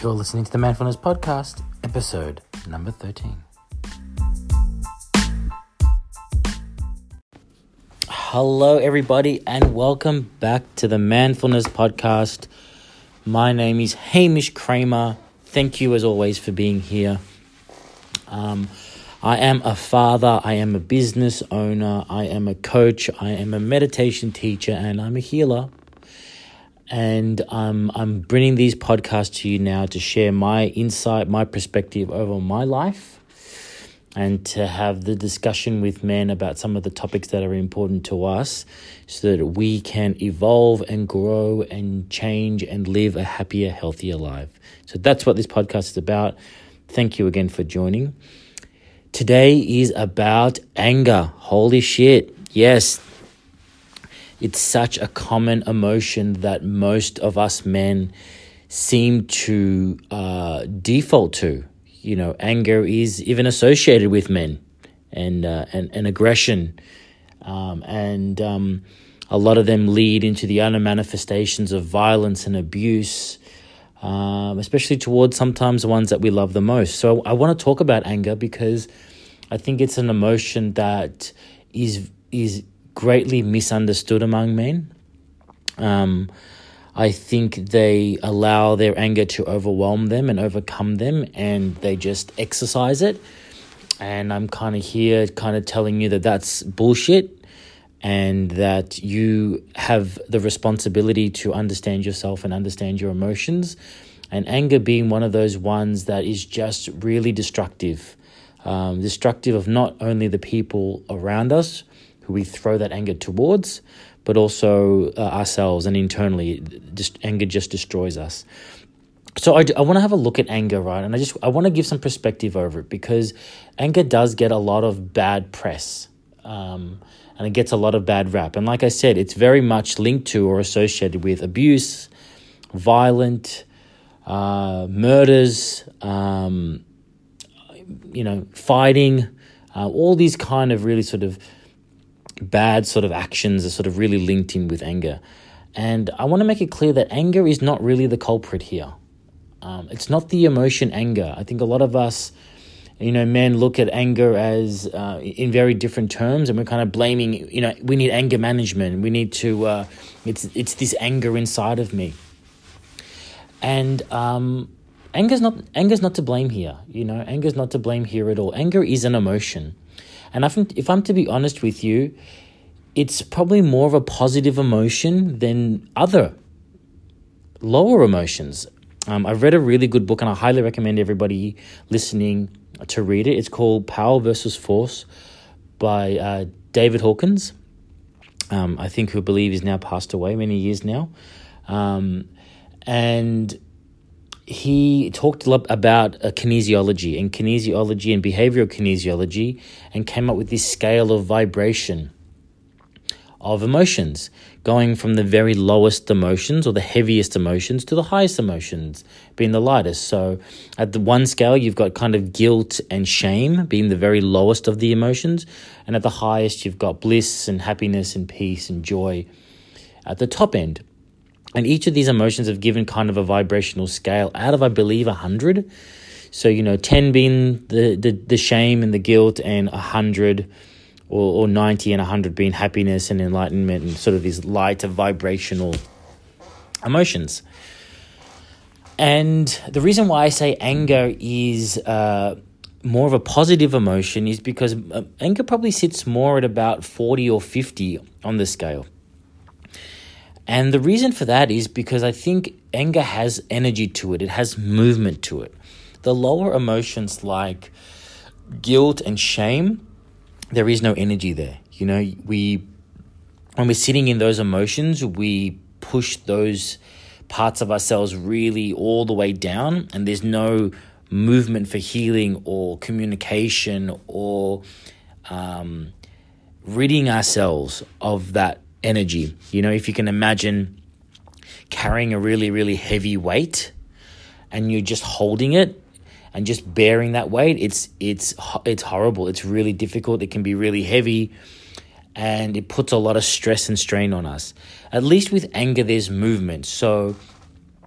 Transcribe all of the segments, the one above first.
You're listening to the Manfulness Podcast, episode number 13. Hello, everybody, and welcome back to the Manfulness Podcast. My name is Hamish Kramer. Thank you, as always, for being here. Um, I am a father, I am a business owner, I am a coach, I am a meditation teacher, and I'm a healer and um, I'm bringing these podcasts to you now to share my insight, my perspective over my life, and to have the discussion with men about some of the topics that are important to us so that we can evolve and grow and change and live a happier, healthier life. So that's what this podcast is about. Thank you again for joining. Today is about anger. Holy shit. Yes, it's such a common emotion that most of us men seem to uh, default to. You know, anger is even associated with men and uh, and, and aggression, um, and um, a lot of them lead into the other manifestations of violence and abuse. Um, especially towards sometimes the ones that we love the most. So I want to talk about anger because I think it's an emotion that is is greatly misunderstood among men. Um, I think they allow their anger to overwhelm them and overcome them, and they just exercise it. And I'm kind of here, kind of telling you that that's bullshit, and that you have the responsibility to understand yourself and understand your emotions. And anger being one of those ones that is just really destructive. Um, destructive of not only the people around us, who we throw that anger towards, but also uh, ourselves and internally. Just anger just destroys us. So I, I want to have a look at anger, right? And I just I want to give some perspective over it because anger does get a lot of bad press. Um, and it gets a lot of bad rap. And like I said, it's very much linked to or associated with abuse, violent, uh, murders, um, you know, fighting, uh, all these kind of really sort of bad sort of actions are sort of really linked in with anger. And I want to make it clear that anger is not really the culprit here. Um, it's not the emotion anger. I think a lot of us, you know, men look at anger as uh, in very different terms, and we're kind of blaming. You know, we need anger management. We need to. Uh, it's it's this anger inside of me. And um, anger's not anger's not to blame here. You know, anger's not to blame here at all. Anger is an emotion. And I think if I'm to be honest with you, it's probably more of a positive emotion than other lower emotions. Um, I've read a really good book, and I highly recommend everybody listening to read it. It's called Power versus Force by uh, David Hawkins. Um, I think who I believe is now passed away many years now. Um, and he talked a lot about uh, kinesiology and kinesiology and behavioral kinesiology and came up with this scale of vibration of emotions, going from the very lowest emotions or the heaviest emotions to the highest emotions being the lightest. So at the one scale, you've got kind of guilt and shame being the very lowest of the emotions. And at the highest, you've got bliss and happiness and peace and joy at the top end. And each of these emotions have given kind of a vibrational scale out of, I believe, 100. So, you know, 10 being the, the, the shame and the guilt, and 100 or, or 90 and 100 being happiness and enlightenment and sort of these lighter vibrational emotions. And the reason why I say anger is uh, more of a positive emotion is because uh, anger probably sits more at about 40 or 50 on the scale. And the reason for that is because I think anger has energy to it, it has movement to it. The lower emotions like guilt and shame, there is no energy there. You know, we when we're sitting in those emotions, we push those parts of ourselves really all the way down, and there's no movement for healing or communication or um, ridding ourselves of that energy. You know, if you can imagine carrying a really, really heavy weight and you're just holding it and just bearing that weight, it's it's it's horrible. It's really difficult. It can be really heavy and it puts a lot of stress and strain on us. At least with anger there's movement. So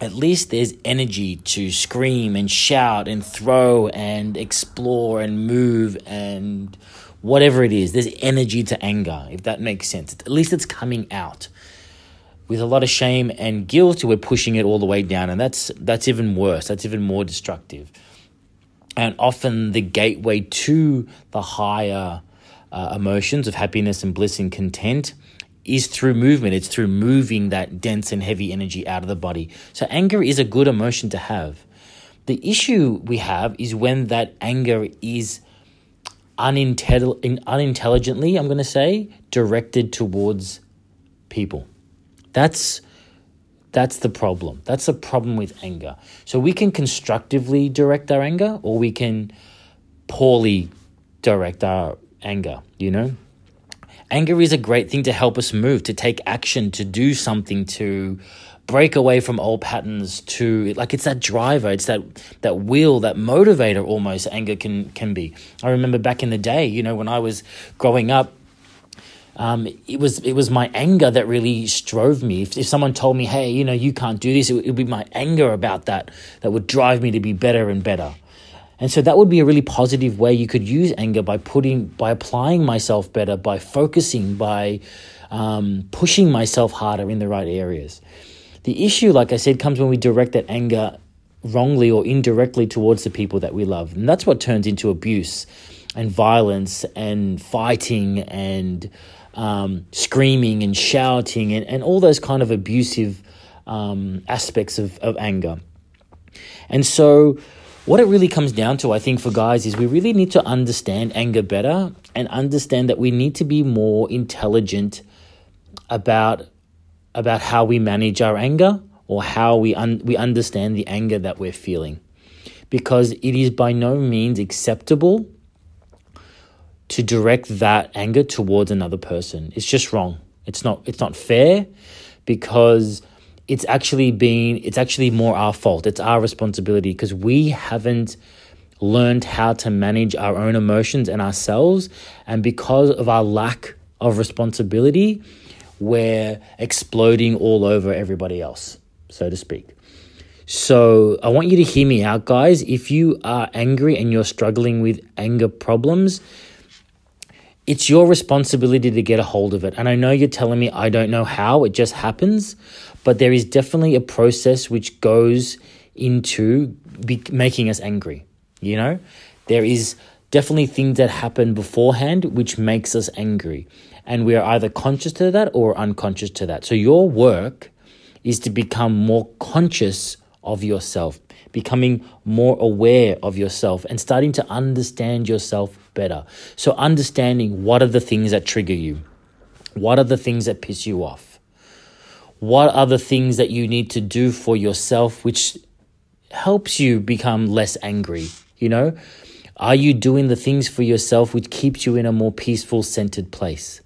at least there's energy to scream and shout and throw and explore and move and whatever it is. There's energy to anger, if that makes sense. At least it's coming out. With a lot of shame and guilt, we're pushing it all the way down, and that's that's even worse. That's even more destructive. And often the gateway to the higher uh, emotions of happiness and bliss and content is through movement. It's through moving that dense and heavy energy out of the body. So anger is a good emotion to have. The issue we have is when that anger is unintelli- unintelligently, I'm going to say, directed towards people. That's that's the problem. That's the problem with anger. So we can constructively direct our anger or we can poorly direct our anger, you know? Anger is a great thing to help us move, to take action, to do something, to break away from old patterns to like it's that driver it's that that will that motivator almost anger can can be i remember back in the day you know when i was growing up um, it was it was my anger that really strove me. If, if someone told me, "Hey, you know, you can't do this," it would, it would be my anger about that that would drive me to be better and better. And so that would be a really positive way you could use anger by putting, by applying myself better, by focusing, by um, pushing myself harder in the right areas. The issue, like I said, comes when we direct that anger wrongly or indirectly towards the people that we love. And that's what turns into abuse and violence and fighting and um, screaming and shouting and, and all those kind of abusive um, aspects of, of anger. And so what it really comes down to, I think, for guys is we really need to understand anger better and understand that we need to be more intelligent about about how we manage our anger or how we un- we understand the anger that we're feeling because it is by no means acceptable to direct that anger towards another person. It's just wrong. It's not it's not fair because it's actually been it's actually more our fault it's our responsibility because we haven't learned how to manage our own emotions and ourselves and because of our lack of responsibility we're exploding all over everybody else so to speak so i want you to hear me out guys if you are angry and you're struggling with anger problems it's your responsibility to get a hold of it. And I know you're telling me I don't know how, it just happens, but there is definitely a process which goes into be- making us angry. You know, there is definitely things that happen beforehand which makes us angry. And we are either conscious to that or unconscious to that. So your work is to become more conscious of yourself, becoming more aware of yourself and starting to understand yourself better. So, understanding what are the things that trigger you, what are the things that piss you off, what are the things that you need to do for yourself which helps you become less angry, you know? Are you doing the things for yourself which keeps you in a more peaceful, centered place?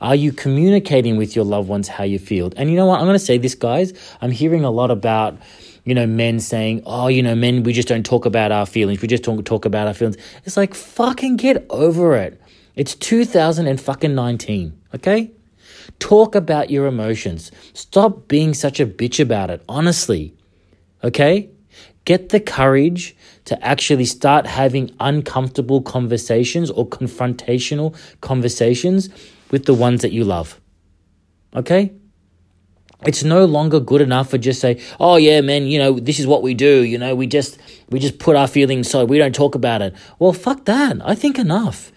Are you communicating with your loved ones how you feel? And you know what? I'm going to say this, guys. I'm hearing a lot about you know, men saying, oh, you know, men, we just don't talk about our feelings. We just don't talk about our feelings. It's like, fucking get over it. It's 2019, okay? Talk about your emotions. Stop being such a bitch about it, honestly, okay? Get the courage to actually start having uncomfortable conversations or confrontational conversations with the ones that you love, okay? it's no longer good enough for just say, oh yeah, man, you know, this is what we do, you know, we just we just put our feelings so we don't talk about it. Well, fuck that. I think enough.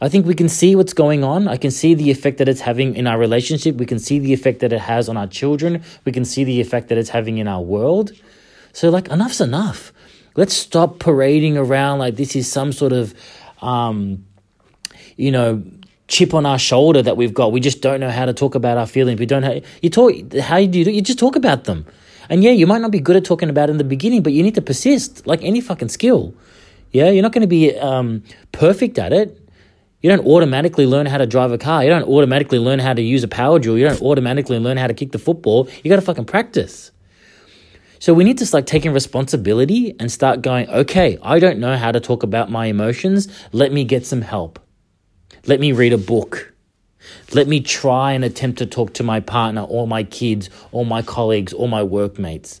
I think we can see what's going on. I can see the effect that it's having in our relationship. We can see the effect that it has on our children. We can see the effect that it's having in our world. So, like, enough's enough. Let's stop parading around like this is some sort of, um, you know, chip on our shoulder that we've got. We just don't know how to talk about our feelings. We don't have, you talk, how do you do? You just talk about them. And yeah, you might not be good at talking about it in the beginning, but you need to persist like any fucking skill. Yeah, you're not going to be um, perfect at it. You don't automatically learn how to drive a car. You don't automatically learn how to use a power drill. You don't automatically learn how to kick the football. You got to fucking practice. So we need to start taking responsibility and start going, okay, I don't know how to talk about my emotions. Let me get some help. Let me read a book. Let me try and attempt to talk to my partner or my kids or my colleagues or my workmates.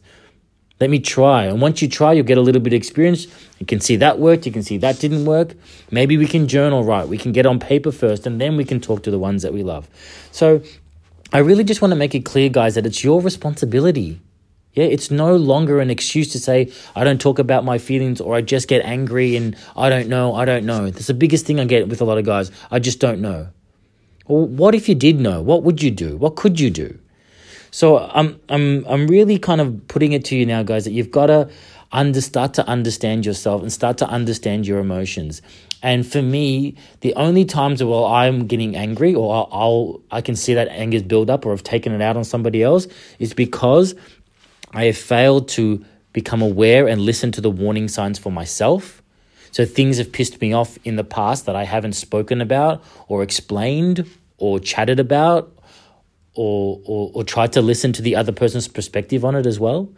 Let me try. And once you try, you'll get a little bit of experience. You can see that worked. You can see that didn't work. Maybe we can journal right. We can get on paper first, and then we can talk to the ones that we love. So I really just want to make it clear, guys, that it's your responsibility. Yeah, it's no longer an excuse to say, I don't talk about my feelings or I just get angry and I don't know, I don't know. That's the biggest thing I get with a lot of guys. I just don't know. Well, what if you did know? What would you do? What could you do? So I'm I'm I'm really kind of putting it to you now, guys, that you've got to under start to understand yourself and start to understand your emotions. And for me, the only times where I'm getting angry or I'll, I can see that anger's build up or I've taken it out on somebody else is because I have failed to become aware and listen to the warning signs for myself. So things have pissed me off in the past that I haven't spoken about or explained or chatted about or, or, or tried to listen to the other person's perspective on it as well.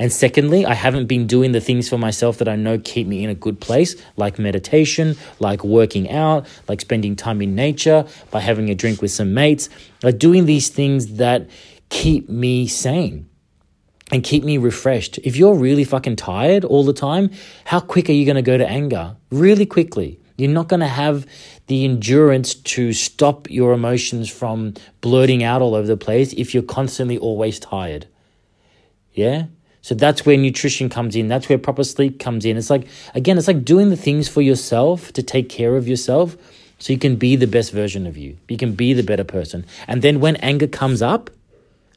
And secondly, I haven't been doing the things for myself that I know keep me in a good place, like meditation, like working out, like spending time in nature, by having a drink with some mates, like doing these things that keep me sane and keep me refreshed. If you're really fucking tired all the time, how quick are you going to go to anger? Really quickly. You're not going to have the endurance to stop your emotions from blurting out all over the place if you're constantly always tired. Yeah? So that's where nutrition comes in. That's where proper sleep comes in. It's like, again, it's like doing the things for yourself to take care of yourself so you can be the best version of you. You can be the better person. And then when anger comes up,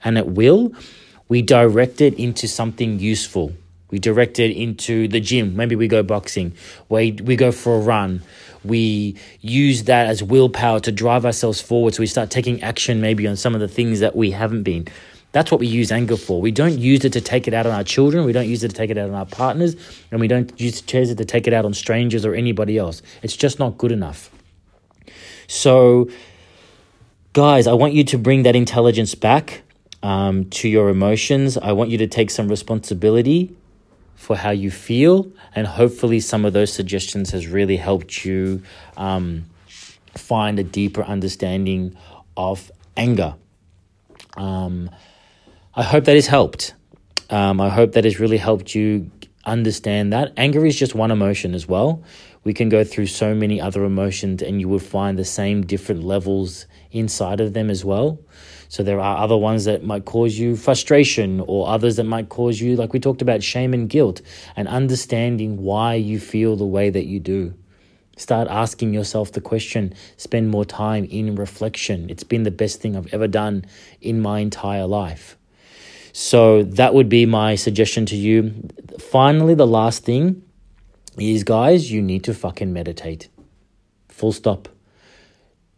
and it will, we direct it into something useful. We direct it into the gym. Maybe we go boxing. We, we go for a run. We use that as willpower to drive ourselves forward. So we start taking action maybe on some of the things that we haven't been. That's what we use anger for. We don't use it to take it out on our children. We don't use it to take it out on our partners. And we don't use it to take it out on strangers or anybody else. It's just not good enough. So, guys, I want you to bring that intelligence back um, to your emotions. I want you to take some responsibility for how you feel, and hopefully, some of those suggestions has really helped you um, find a deeper understanding of anger. Um, I hope that has helped. Um, I hope that has really helped you understand that anger is just one emotion as well. We can go through so many other emotions, and you will find the same different levels inside of them as well. So there are other ones that might cause you frustration or others that might cause you, like we talked about, shame and guilt and understanding why you feel the way that you do. Start asking yourself the question, spend more time in reflection. It's been the best thing I've ever done in my entire life. So that would be my suggestion to you. Finally, the last thing is, guys, you need to fucking meditate. Full stop.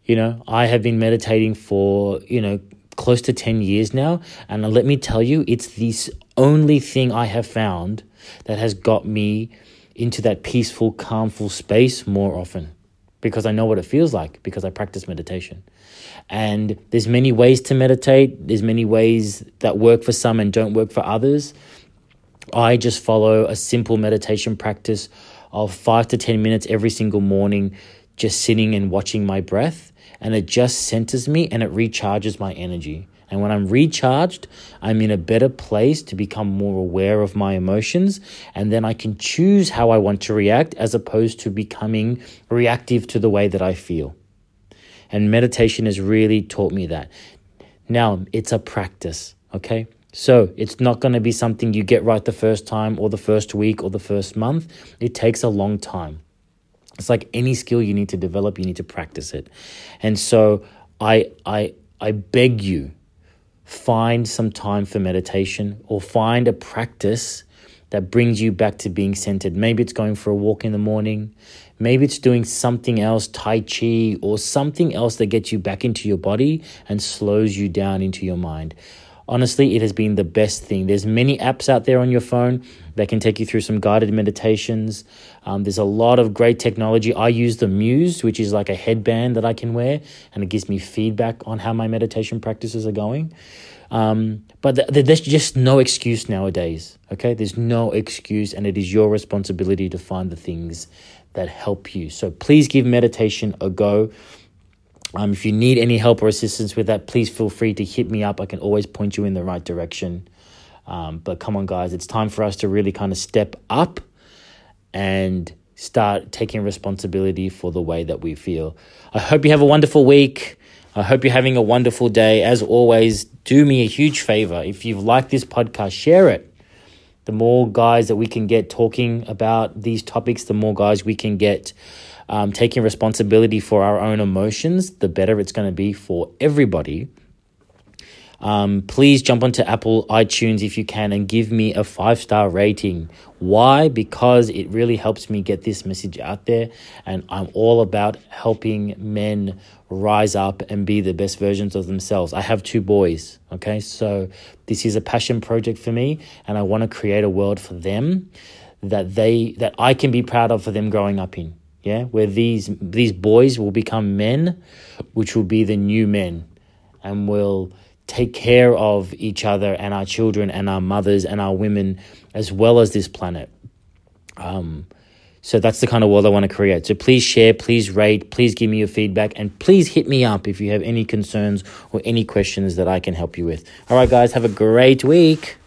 You know, I have been meditating for, you know, close to 10 years now. And let me tell you, it's the only thing I have found that has got me into that peaceful, calmful space more often because I know what it feels like because I practice meditation. And there's many ways to meditate. There's many ways that work for some and don't work for others. I just follow a simple meditation practice of 5 to 10 minutes every single morning just sitting and watching my breath and it just centers me and it recharges my energy. And when I'm recharged, I'm in a better place to become more aware of my emotions. And then I can choose how I want to react as opposed to becoming reactive to the way that I feel. And meditation has really taught me that. Now, it's a practice, okay? So it's not going to be something you get right the first time or the first week or the first month. It takes a long time. It's like any skill you need to develop, you need to practice it. And so I I I beg you find some time for meditation or find a practice that brings you back to being centered. Maybe it's going for a walk in the morning. Maybe it's doing something else, Tai Chi, or something else that gets you back into your body and slows you down into your mind honestly it has been the best thing. There's many apps out there on your phone that can take you through some guided meditations. Um, there's a lot of great technology. I use the muse which is like a headband that i can wear and it gives me feedback on how my meditation practices are going. Um, but th- there's just no excuse nowadays okay? There's no excuse and it is your responsibility to find the things that help you. So please give meditation a go um, if you need any help or assistance with that, please feel free to hit me up. I can always point you in the right direction. Um, but come on, guys, it's time for us to really kind of step up and start taking responsibility for the way that we feel. I hope you have a wonderful week. I hope you're having a wonderful day. As always, do me a huge favor. If you've liked this podcast, share it. The more guys that we can get talking about these topics, the more guys we can get um, taking responsibility for our own emotions, the better it's going to be for everybody. Um, please jump onto Apple iTunes if you can and give me a five star rating. Why? Because it really helps me get this message out there, and I'm all about helping men rise up and be the best versions of themselves. I have two boys, okay? So this is a passion project for me, and I want to create a world for them that they that I can be proud of for them growing up in. Yeah, where these these boys will become men, which will be the new men, and will take care of each other and our children and our mothers and our women as well as this planet. Um, so that's the kind of world I want to create. So please share, please rate, please give me your feedback, and please hit me up if you have any concerns or any questions that I can help you with. All right, guys, have a great week.